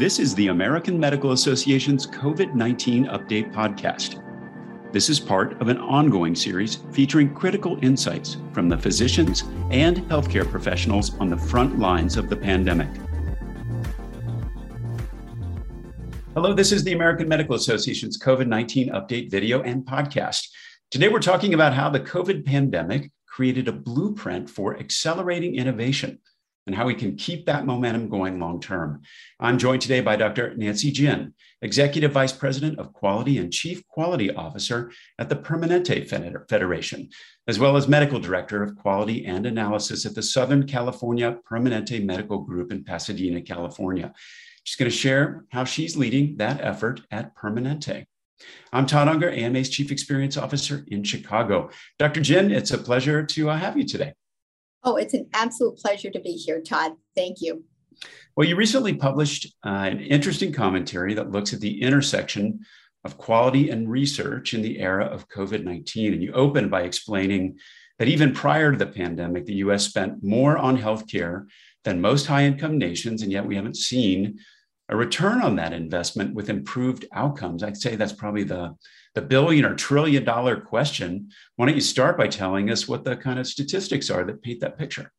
This is the American Medical Association's COVID 19 Update Podcast. This is part of an ongoing series featuring critical insights from the physicians and healthcare professionals on the front lines of the pandemic. Hello, this is the American Medical Association's COVID 19 Update video and podcast. Today, we're talking about how the COVID pandemic created a blueprint for accelerating innovation and how we can keep that momentum going long term. I'm joined today by Dr. Nancy Gin, Executive Vice President of Quality and Chief Quality Officer at the Permanente Federation, as well as Medical Director of Quality and Analysis at the Southern California Permanente Medical Group in Pasadena, California. She's going to share how she's leading that effort at Permanente. I'm Todd Unger, AMA's Chief Experience Officer in Chicago. Dr. Gin, it's a pleasure to uh, have you today. Oh, it's an absolute pleasure to be here, Todd. Thank you. Well, you recently published uh, an interesting commentary that looks at the intersection of quality and research in the era of COVID 19. And you opened by explaining that even prior to the pandemic, the US spent more on healthcare than most high income nations, and yet we haven't seen a return on that investment with improved outcomes. I'd say that's probably the, the billion or trillion dollar question. Why don't you start by telling us what the kind of statistics are that paint that picture?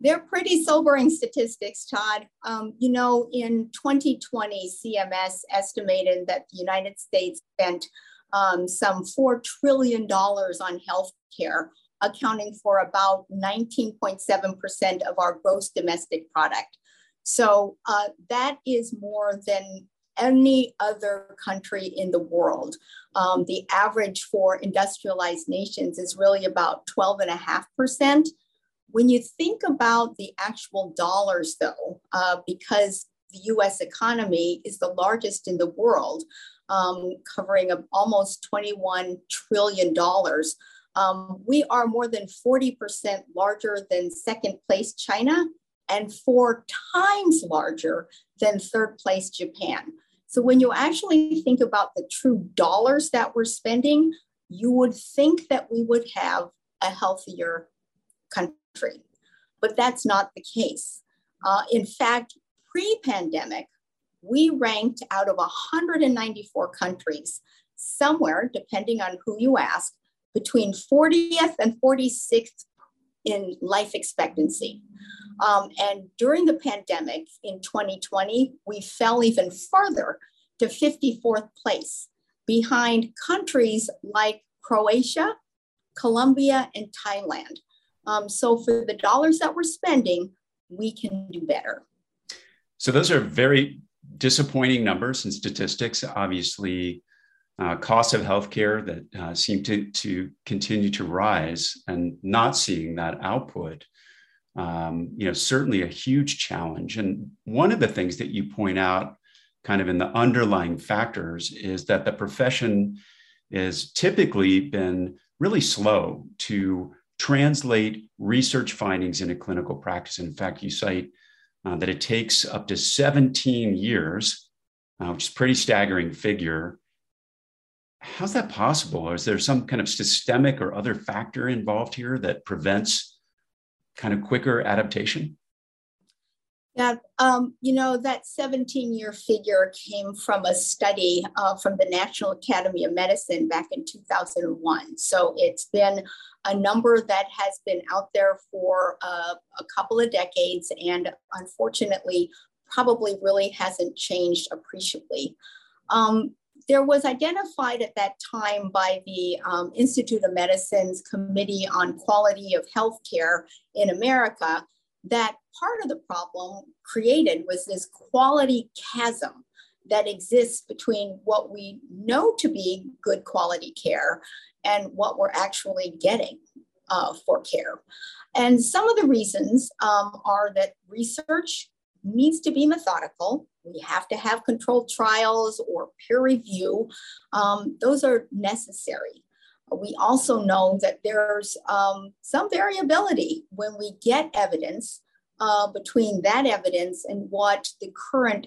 They're pretty sobering statistics, Todd. Um, you know, in 2020, CMS estimated that the United States spent um, some $4 trillion on healthcare, accounting for about 19.7% of our gross domestic product. So uh, that is more than any other country in the world. Um, the average for industrialized nations is really about 12.5%. When you think about the actual dollars, though, uh, because the US economy is the largest in the world, um, covering almost $21 trillion. Um, we are more than 40% larger than second place China and four times larger than third place Japan. So when you actually think about the true dollars that we're spending, you would think that we would have a healthier country, but that's not the case. Uh, in fact, pre pandemic, we ranked out of 194 countries, somewhere, depending on who you ask, between 40th and 46th in life expectancy. Um, and during the pandemic in 2020, we fell even further to 54th place behind countries like Croatia, Colombia, and Thailand. Um, so for the dollars that we're spending, we can do better. So those are very disappointing numbers and statistics. Obviously, uh, costs of healthcare that uh, seem to, to continue to rise and not seeing that output um, you know, certainly a huge challenge. And one of the things that you point out, kind of in the underlying factors, is that the profession has typically been really slow to translate research findings into clinical practice. In fact, you cite uh, that it takes up to 17 years, uh, which is a pretty staggering figure. How's that possible? Or is there some kind of systemic or other factor involved here that prevents kind of quicker adaptation? Yeah, um, you know, that 17 year figure came from a study uh, from the National Academy of Medicine back in 2001. So it's been a number that has been out there for uh, a couple of decades and unfortunately probably really hasn't changed appreciably. Um, there was identified at that time by the um, Institute of Medicine's Committee on Quality of Healthcare in America that part of the problem created was this quality chasm that exists between what we know to be good quality care and what we're actually getting uh, for care. And some of the reasons um, are that research needs to be methodical. We have to have controlled trials or peer review. Um, those are necessary. We also know that there's um, some variability when we get evidence uh, between that evidence and what the current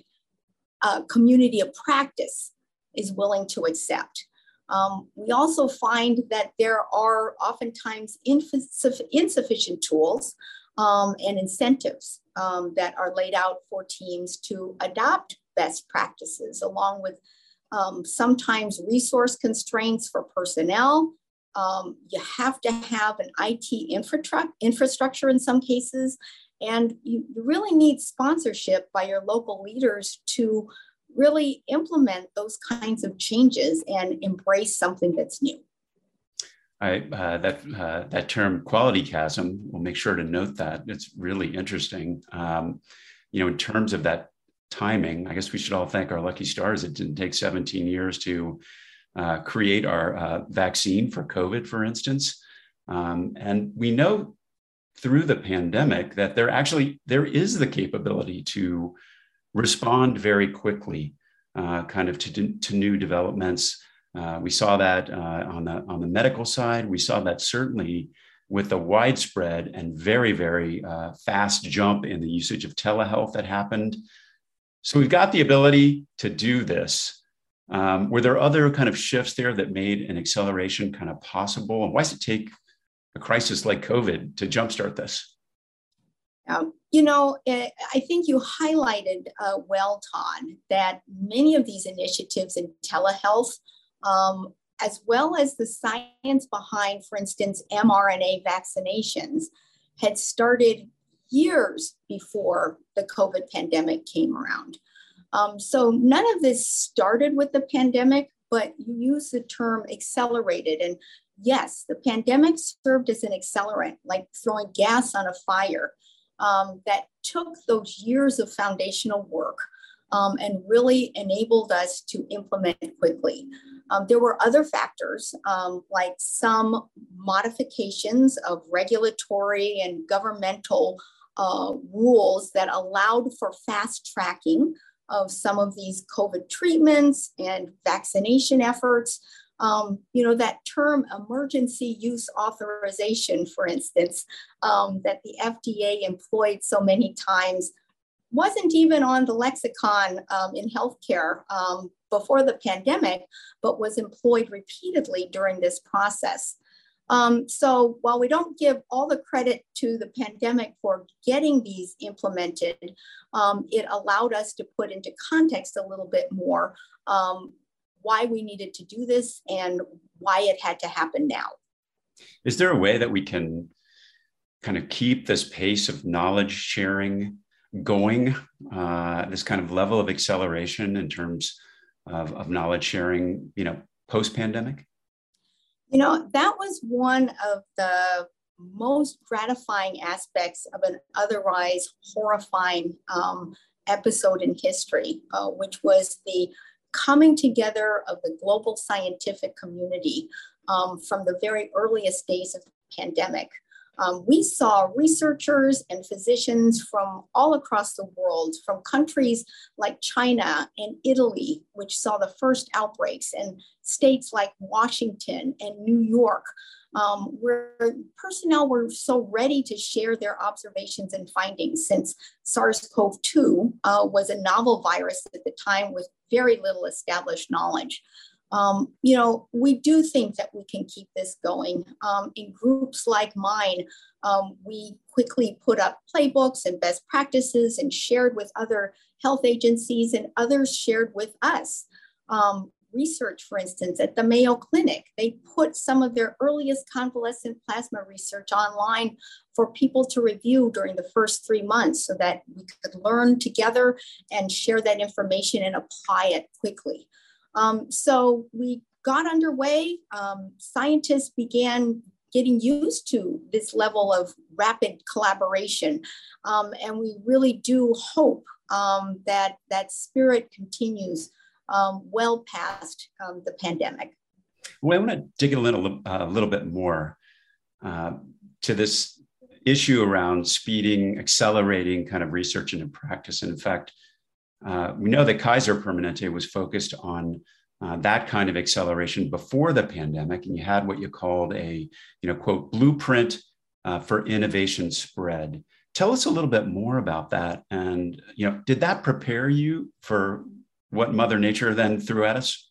uh, community of practice is willing to accept. Um, we also find that there are oftentimes insufficient tools um, and incentives um, that are laid out for teams to adopt best practices, along with um, sometimes resource constraints for personnel. Um, you have to have an IT infra- infrastructure in some cases, and you, you really need sponsorship by your local leaders to really implement those kinds of changes and embrace something that's new. I, uh, that uh, that term quality chasm. We'll make sure to note that it's really interesting. Um, you know, in terms of that timing, I guess we should all thank our lucky stars. It didn't take 17 years to uh, create our uh, vaccine for COVID, for instance, um, and we know through the pandemic that there actually there is the capability to respond very quickly, uh, kind of to, to new developments. Uh, we saw that uh, on the on the medical side. We saw that certainly with the widespread and very very uh, fast jump in the usage of telehealth that happened. So we've got the ability to do this. Um, were there other kind of shifts there that made an acceleration kind of possible? And why does it take a crisis like COVID to jumpstart this? Um, you know, eh, I think you highlighted uh, well, Todd, that many of these initiatives in telehealth um, as well as the science behind, for instance, mRNA vaccinations, had started years before the COVID pandemic came around. Um, so none of this started with the pandemic, but you use the term accelerated. And yes, the pandemic served as an accelerant, like throwing gas on a fire um, that took those years of foundational work um, and really enabled us to implement quickly. Um, there were other factors um, like some modifications of regulatory and governmental uh, rules that allowed for fast tracking of some of these COVID treatments and vaccination efforts. Um, you know, that term emergency use authorization, for instance, um, that the FDA employed so many times wasn't even on the lexicon um, in healthcare um, before the pandemic, but was employed repeatedly during this process. Um, so while we don't give all the credit to the pandemic for getting these implemented, um, it allowed us to put into context a little bit more um, why we needed to do this and why it had to happen now. Is there a way that we can kind of keep this pace of knowledge sharing going, uh, this kind of level of acceleration in terms of, of knowledge sharing, you know, post pandemic? You know, that was one of the most gratifying aspects of an otherwise horrifying um, episode in history, uh, which was the coming together of the global scientific community um, from the very earliest days of the pandemic. Um, we saw researchers and physicians from all across the world, from countries like China and Italy, which saw the first outbreaks, and states like Washington and New York, um, where personnel were so ready to share their observations and findings since SARS CoV 2 uh, was a novel virus at the time with very little established knowledge um, you know, we do think that we can keep this going. Um, in groups like mine, um, we quickly put up playbooks and best practices and shared with other health agencies, and others shared with us. Um, research, for instance, at the Mayo Clinic, they put some of their earliest convalescent plasma research online for people to review during the first three months so that we could learn together and share that information and apply it quickly. Um, so we got underway. Um, scientists began getting used to this level of rapid collaboration. Um, and we really do hope um, that that spirit continues um, well past um, the pandemic. Well, I want to dig a little, uh, a little bit more uh, to this issue around speeding, accelerating kind of research and practice. And in fact, uh, we know that Kaiser Permanente was focused on uh, that kind of acceleration before the pandemic, and you had what you called a, you know, quote, blueprint uh, for innovation spread. Tell us a little bit more about that, and you know, did that prepare you for what Mother Nature then threw at us?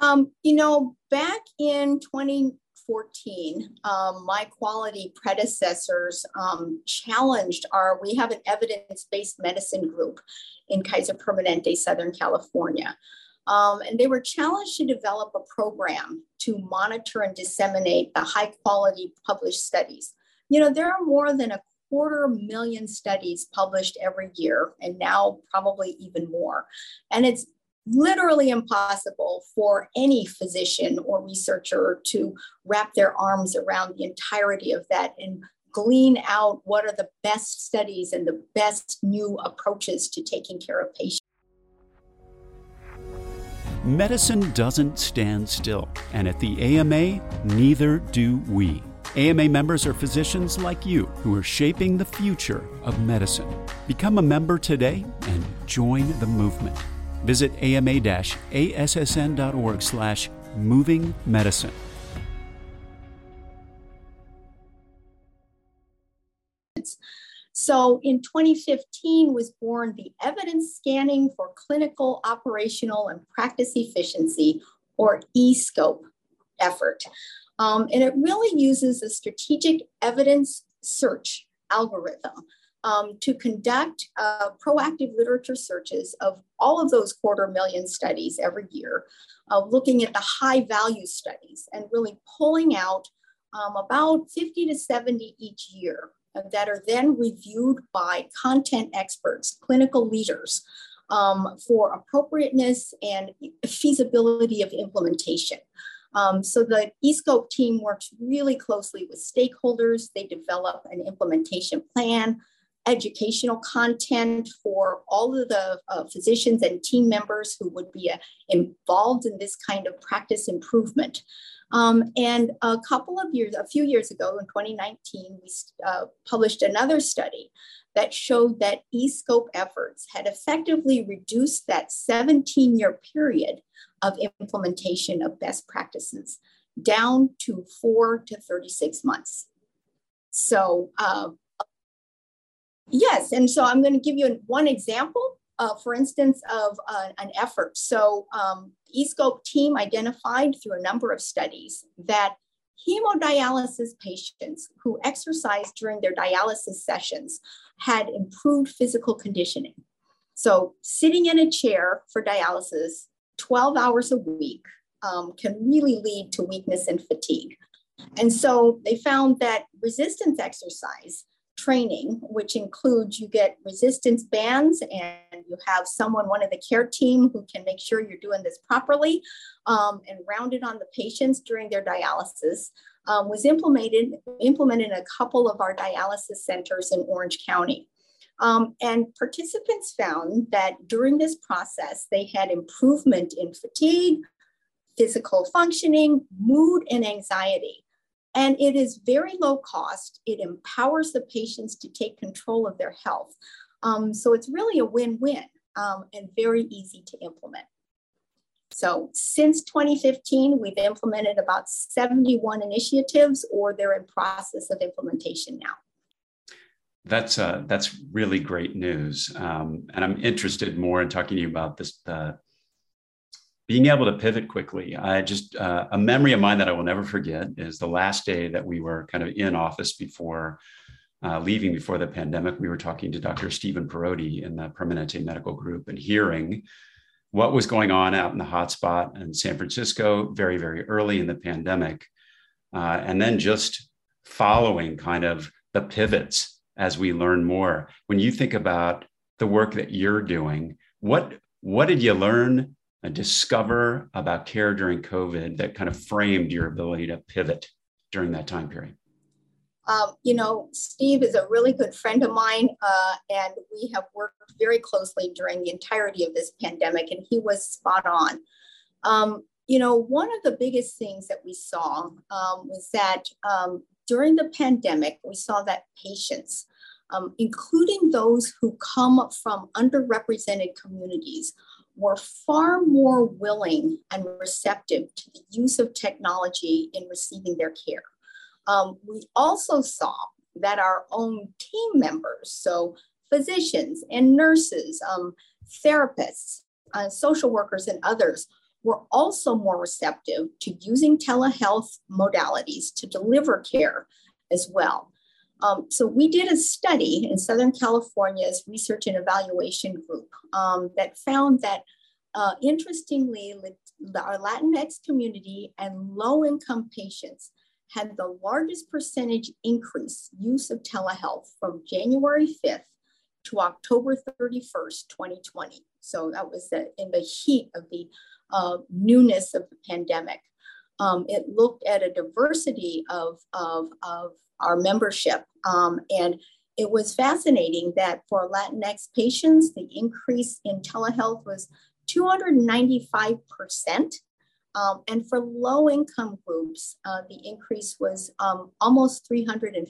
Um, you know, back in 20, 2014, um, my quality predecessors um, challenged our, we have an evidence based medicine group, in Kaiser Permanente, Southern California. Um, and they were challenged to develop a program to monitor and disseminate the high quality published studies. You know, there are more than a quarter million studies published every year, and now probably even more. And it's literally impossible for any physician or researcher to wrap their arms around the entirety of that and glean out what are the best studies and the best new approaches to taking care of patients. Medicine doesn't stand still, and at the AMA, neither do we. AMA members are physicians like you who are shaping the future of medicine. Become a member today and join the movement. Visit ama-assn.org slash moving medicine. So in 2015 was born the Evidence Scanning for Clinical, Operational, and Practice Efficiency, or eScope effort. Um, and it really uses a strategic evidence search algorithm um, to conduct uh, proactive literature searches of all of those quarter million studies every year, uh, looking at the high value studies and really pulling out um, about 50 to 70 each year that are then reviewed by content experts, clinical leaders, um, for appropriateness and feasibility of implementation. Um, so the eScope team works really closely with stakeholders. They develop an implementation plan, educational content for all of the uh, physicians and team members who would be uh, involved in this kind of practice improvement. Um, and a couple of years, a few years ago in 2019, we uh, published another study that showed that eScope efforts had effectively reduced that 17 year period of implementation of best practices down to four to 36 months. So, uh, yes, and so I'm going to give you one example uh, for instance, of uh, an effort. So um, eScope team identified through a number of studies that hemodialysis patients who exercised during their dialysis sessions had improved physical conditioning. So sitting in a chair for dialysis 12 hours a week um, can really lead to weakness and fatigue. And so they found that resistance exercise training, which includes you get resistance bands and you have someone, one of the care team, who can make sure you're doing this properly um, and rounded on the patients during their dialysis. Um, was implemented implemented in a couple of our dialysis centers in Orange County. Um, and participants found that during this process, they had improvement in fatigue, physical functioning, mood, and anxiety. And it is very low cost. It empowers the patients to take control of their health. Um, so it's really a win win um, and very easy to implement. So since 2015, we've implemented about 71 initiatives, or they're in process of implementation now. That's uh, that's really great news, um, and I'm interested more in talking to you about this being able to pivot quickly. I just uh, a memory of mine that I will never forget is the last day that we were kind of in office before uh, leaving before the pandemic. We were talking to Dr. Stephen Parodi in the Permanente Medical Group and hearing what was going on out in the hotspot in San Francisco very, very early in the pandemic, uh, and then just following kind of the pivots as we learn more. When you think about the work that you're doing, what what did you learn discover about care during COVID that kind of framed your ability to pivot during that time period? Um, you know, Steve is a really good friend of mine, uh, and we have worked very closely during the entirety of this pandemic, and he was spot on. Um, you know, one of the biggest things that we saw um, was that um, during the pandemic, we saw that patients, um, including those who come from underrepresented communities, were far more willing and receptive to the use of technology in receiving their care. Um, we also saw that our own team members, so physicians and nurses, um, therapists, uh, social workers, and others, were also more receptive to using telehealth modalities to deliver care as well. Um, so we did a study in Southern California's Research and Evaluation Group um, that found that, uh, interestingly, our Latinx community and low-income patients had the largest percentage increase use of telehealth from January 5th to October 31st, 2020. So that was the, in the heat of the uh, newness of the pandemic. Um, it looked at a diversity of, of, of our membership. Um, and it was fascinating that for Latinx patients, the increase in telehealth was 295%. Um, and for low income groups, uh, the increase was um, almost 315%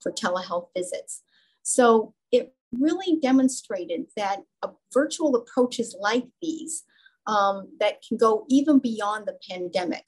for telehealth visits. So it really demonstrated that virtual approaches like these um, that can go even beyond the pandemic.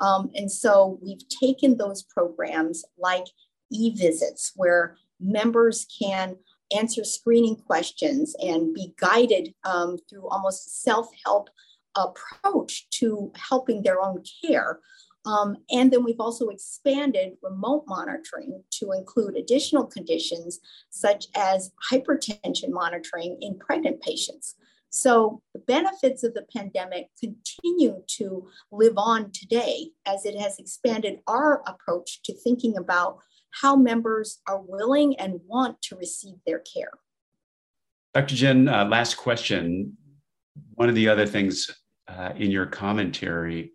Um, and so we've taken those programs like e-visits where members can answer screening questions and be guided um, through almost self-help approach to helping their own care. Um, and then we've also expanded remote monitoring to include additional conditions such as hypertension monitoring in pregnant patients. So the benefits of the pandemic continue to live on today as it has expanded our approach to thinking about how members are willing and want to receive their care. Dr. Gin, uh, last question. One of the other things uh, in your commentary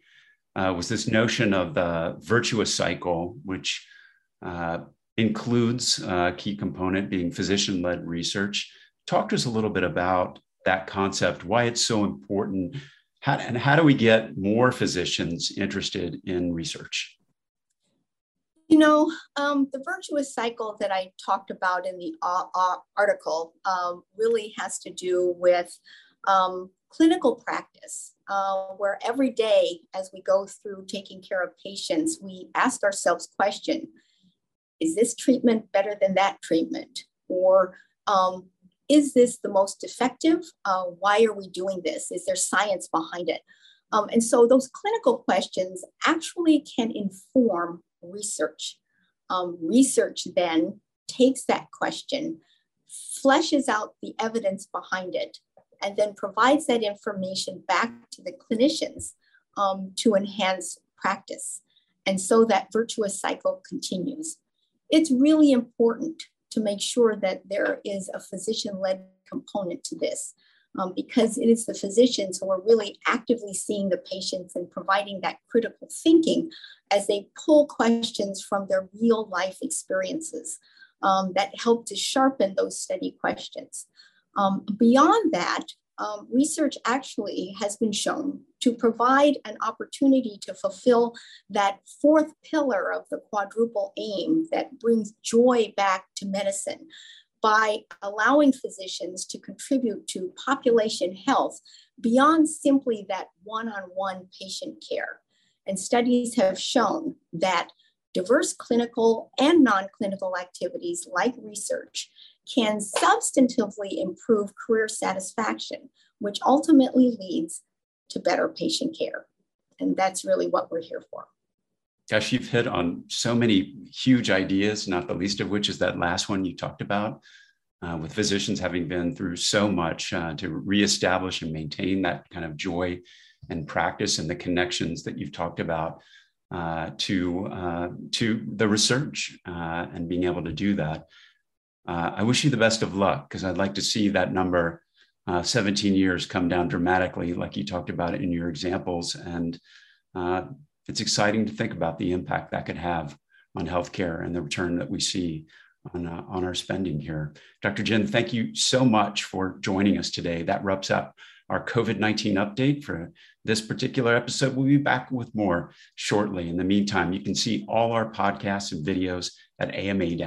uh, was this notion of the virtuous cycle, which uh, includes a uh, key component being physician led research. Talk to us a little bit about that concept, why it's so important, how, and how do we get more physicians interested in research? You know, um, the virtuous cycle that I talked about in the uh, uh, article um, really has to do with um, clinical practice, uh, where every day as we go through taking care of patients, we ask ourselves question, is this treatment better than that treatment? Or um, is this the most effective? Uh, why are we doing this? Is there science behind it? Um, and so those clinical questions actually can inform research. Um, research then takes that question, fleshes out the evidence behind it, and then provides that information back to the clinicians um, to enhance practice. And so that virtuous cycle continues. It's really important to make sure that there is a physician led component to this. Um, because it is the physicians who are really actively seeing the patients and providing that critical thinking as they pull questions from their real life experiences um, that help to sharpen those study questions. Um, beyond that, um, research actually has been shown to provide an opportunity to fulfill that fourth pillar of the quadruple aim that brings joy back to medicine by allowing physicians to contribute to population health beyond simply that one on one patient care. And studies have shown that diverse clinical and non clinical activities like research can substantively improve career satisfaction, which ultimately leads to better patient care. And that's really what we're here for. Gosh, you've hit on so many huge ideas, not the least of which is that last one you talked about, uh, with physicians having been through so much uh, to reestablish and maintain that kind of joy and practice and the connections that you've talked about uh, to uh, to the research uh, and being able to do that uh, I wish you the best of luck because I'd like to see that number, uh, 17 years, come down dramatically, like you talked about in your examples. And uh, it's exciting to think about the impact that could have on healthcare and the return that we see on, uh, on our spending here. Dr. Gin, thank you so much for joining us today. That wraps up our COVID 19 update for this particular episode. We'll be back with more shortly. In the meantime, you can see all our podcasts and videos at ama-assn.org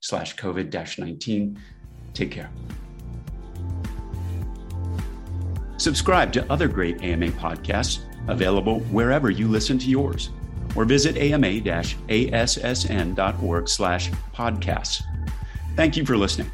slash COVID-19. Take care. Subscribe to other great AMA podcasts available wherever you listen to yours or visit ama-assn.org slash podcasts. Thank you for listening.